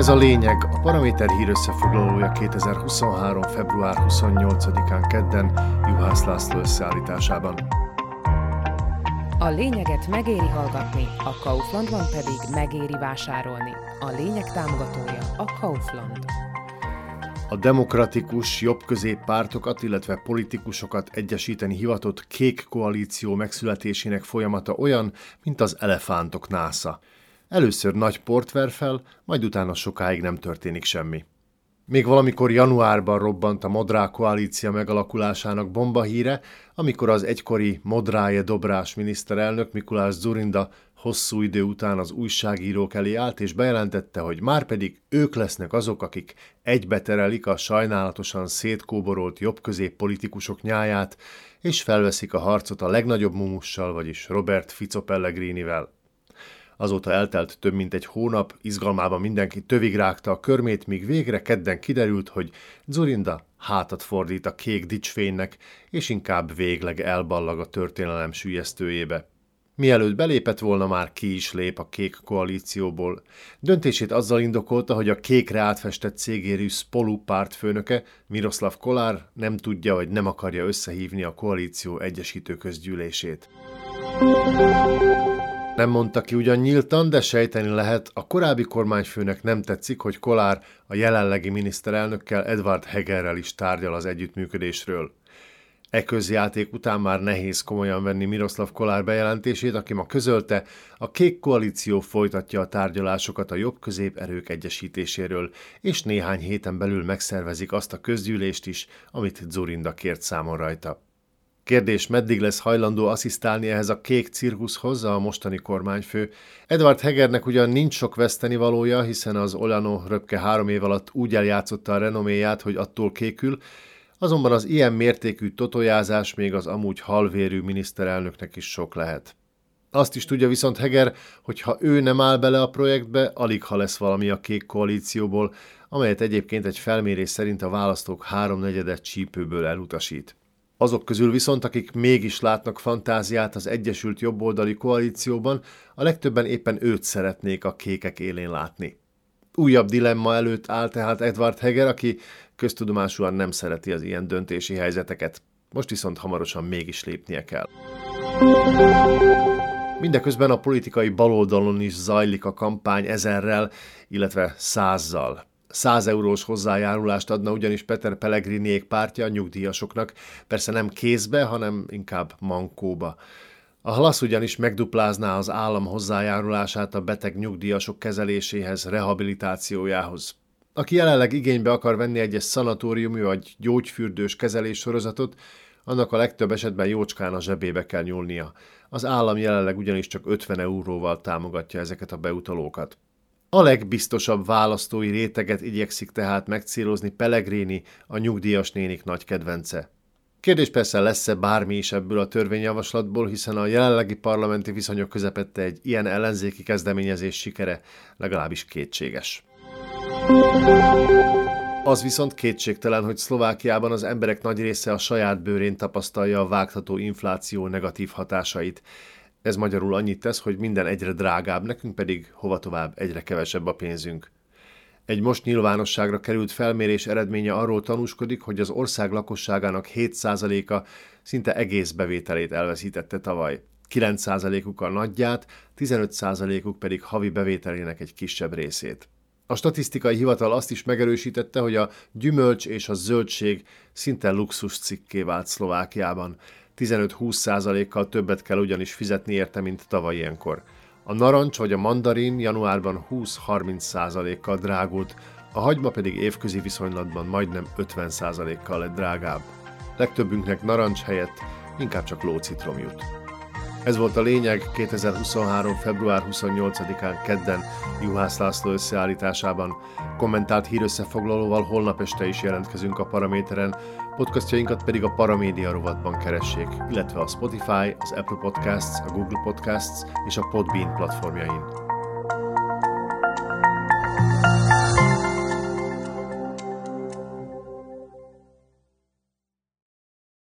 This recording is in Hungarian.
Ez a lényeg, a Paraméter hír összefoglalója 2023. február 28-án kedden Juhász László összeállításában. A lényeget megéri hallgatni, a Kauflandban pedig megéri vásárolni. A lényeg támogatója a Kaufland. A demokratikus jobbközép pártokat, illetve politikusokat egyesíteni hivatott kék koalíció megszületésének folyamata olyan, mint az elefántok násza. Először nagy port ver fel, majd utána sokáig nem történik semmi. Még valamikor januárban robbant a Modrá koalícia megalakulásának bomba híre, amikor az egykori Modráje Dobrás miniszterelnök Mikulás Zurinda hosszú idő után az újságírók elé állt és bejelentette, hogy már pedig ők lesznek azok, akik egybeterelik a sajnálatosan szétkóborolt jobbközép politikusok nyáját, és felveszik a harcot a legnagyobb mumussal, vagyis Robert Fico Pellegrinivel. Azóta eltelt több mint egy hónap, izgalmában mindenki tövig rágta a körmét, míg végre kedden kiderült, hogy Zurinda hátat fordít a kék dicsfénynek, és inkább végleg elballag a történelem sülyeztőjébe. Mielőtt belépett volna, már ki is lép a kék koalícióból. Döntését azzal indokolta, hogy a kékre átfestett cégérű Spolu pártfőnöke, Miroslav Kolár nem tudja vagy nem akarja összehívni a koalíció egyesítő közgyűlését. Nem mondta ki ugyan nyíltan, de sejteni lehet, a korábbi kormányfőnek nem tetszik, hogy Kolár a jelenlegi miniszterelnökkel Edward Hegerrel is tárgyal az együttműködésről. E közjáték után már nehéz komolyan venni Miroslav Kolár bejelentését, aki ma közölte, a Kék Koalíció folytatja a tárgyalásokat a jobb-közép erők egyesítéséről, és néhány héten belül megszervezik azt a közgyűlést is, amit Zurinda kért számon rajta. Kérdés, meddig lesz hajlandó asszisztálni ehhez a kék cirkuszhoz a mostani kormányfő. Edward Hegernek ugyan nincs sok veszteni valója, hiszen az Olano röpke három év alatt úgy eljátszotta a renoméját, hogy attól kékül, azonban az ilyen mértékű totojázás még az amúgy halvérű miniszterelnöknek is sok lehet. Azt is tudja viszont Heger, hogy ha ő nem áll bele a projektbe, alig ha lesz valami a kék koalícióból, amelyet egyébként egy felmérés szerint a választók háromnegyedet csípőből elutasít. Azok közül viszont, akik mégis látnak fantáziát az Egyesült Jobboldali Koalícióban, a legtöbben éppen őt szeretnék a kékek élén látni. Újabb dilemma előtt áll tehát Edward Heger, aki köztudomásúan nem szereti az ilyen döntési helyzeteket. Most viszont hamarosan mégis lépnie kell. Mindeközben a politikai baloldalon is zajlik a kampány ezerrel, illetve százzal. 100 eurós hozzájárulást adna ugyanis Peter Pellegriniék pártja a nyugdíjasoknak, persze nem kézbe, hanem inkább mankóba. A halasz ugyanis megduplázná az állam hozzájárulását a beteg nyugdíjasok kezeléséhez, rehabilitációjához. Aki jelenleg igénybe akar venni egyes szanatóriumi vagy gyógyfürdős kezelés sorozatot, annak a legtöbb esetben jócskán a zsebébe kell nyúlnia. Az állam jelenleg ugyanis csak 50 euróval támogatja ezeket a beutalókat. A legbiztosabb választói réteget igyekszik tehát megcélozni Pellegrini, a nyugdíjas nénik nagy kedvence. Kérdés persze lesz-e bármi is ebből a törvényjavaslatból, hiszen a jelenlegi parlamenti viszonyok közepette egy ilyen ellenzéki kezdeményezés sikere legalábbis kétséges. Az viszont kétségtelen, hogy Szlovákiában az emberek nagy része a saját bőrén tapasztalja a vágható infláció negatív hatásait. Ez magyarul annyit tesz, hogy minden egyre drágább, nekünk pedig hova tovább egyre kevesebb a pénzünk. Egy most nyilvánosságra került felmérés eredménye arról tanúskodik, hogy az ország lakosságának 7%-a szinte egész bevételét elveszítette tavaly. 9%-uk a nagyját, 15%-uk pedig havi bevételének egy kisebb részét. A statisztikai hivatal azt is megerősítette, hogy a gyümölcs és a zöldség szinte luxus cikké vált Szlovákiában. 15-20%-kal többet kell ugyanis fizetni érte, mint tavaly ilyenkor. A narancs vagy a mandarin januárban 20-30%-kal drágult, a hagyma pedig évközi viszonylatban majdnem 50%-kal lett drágább. Legtöbbünknek narancs helyett inkább csak lócitrom jut. Ez volt a lényeg 2023. február 28-án kedden Juhász László összeállításában. Kommentált hírösszefoglalóval holnap este is jelentkezünk a Paraméteren, podcastjainkat pedig a Paramédia rovatban keressék, illetve a Spotify, az Apple Podcasts, a Google Podcasts és a Podbean platformjain.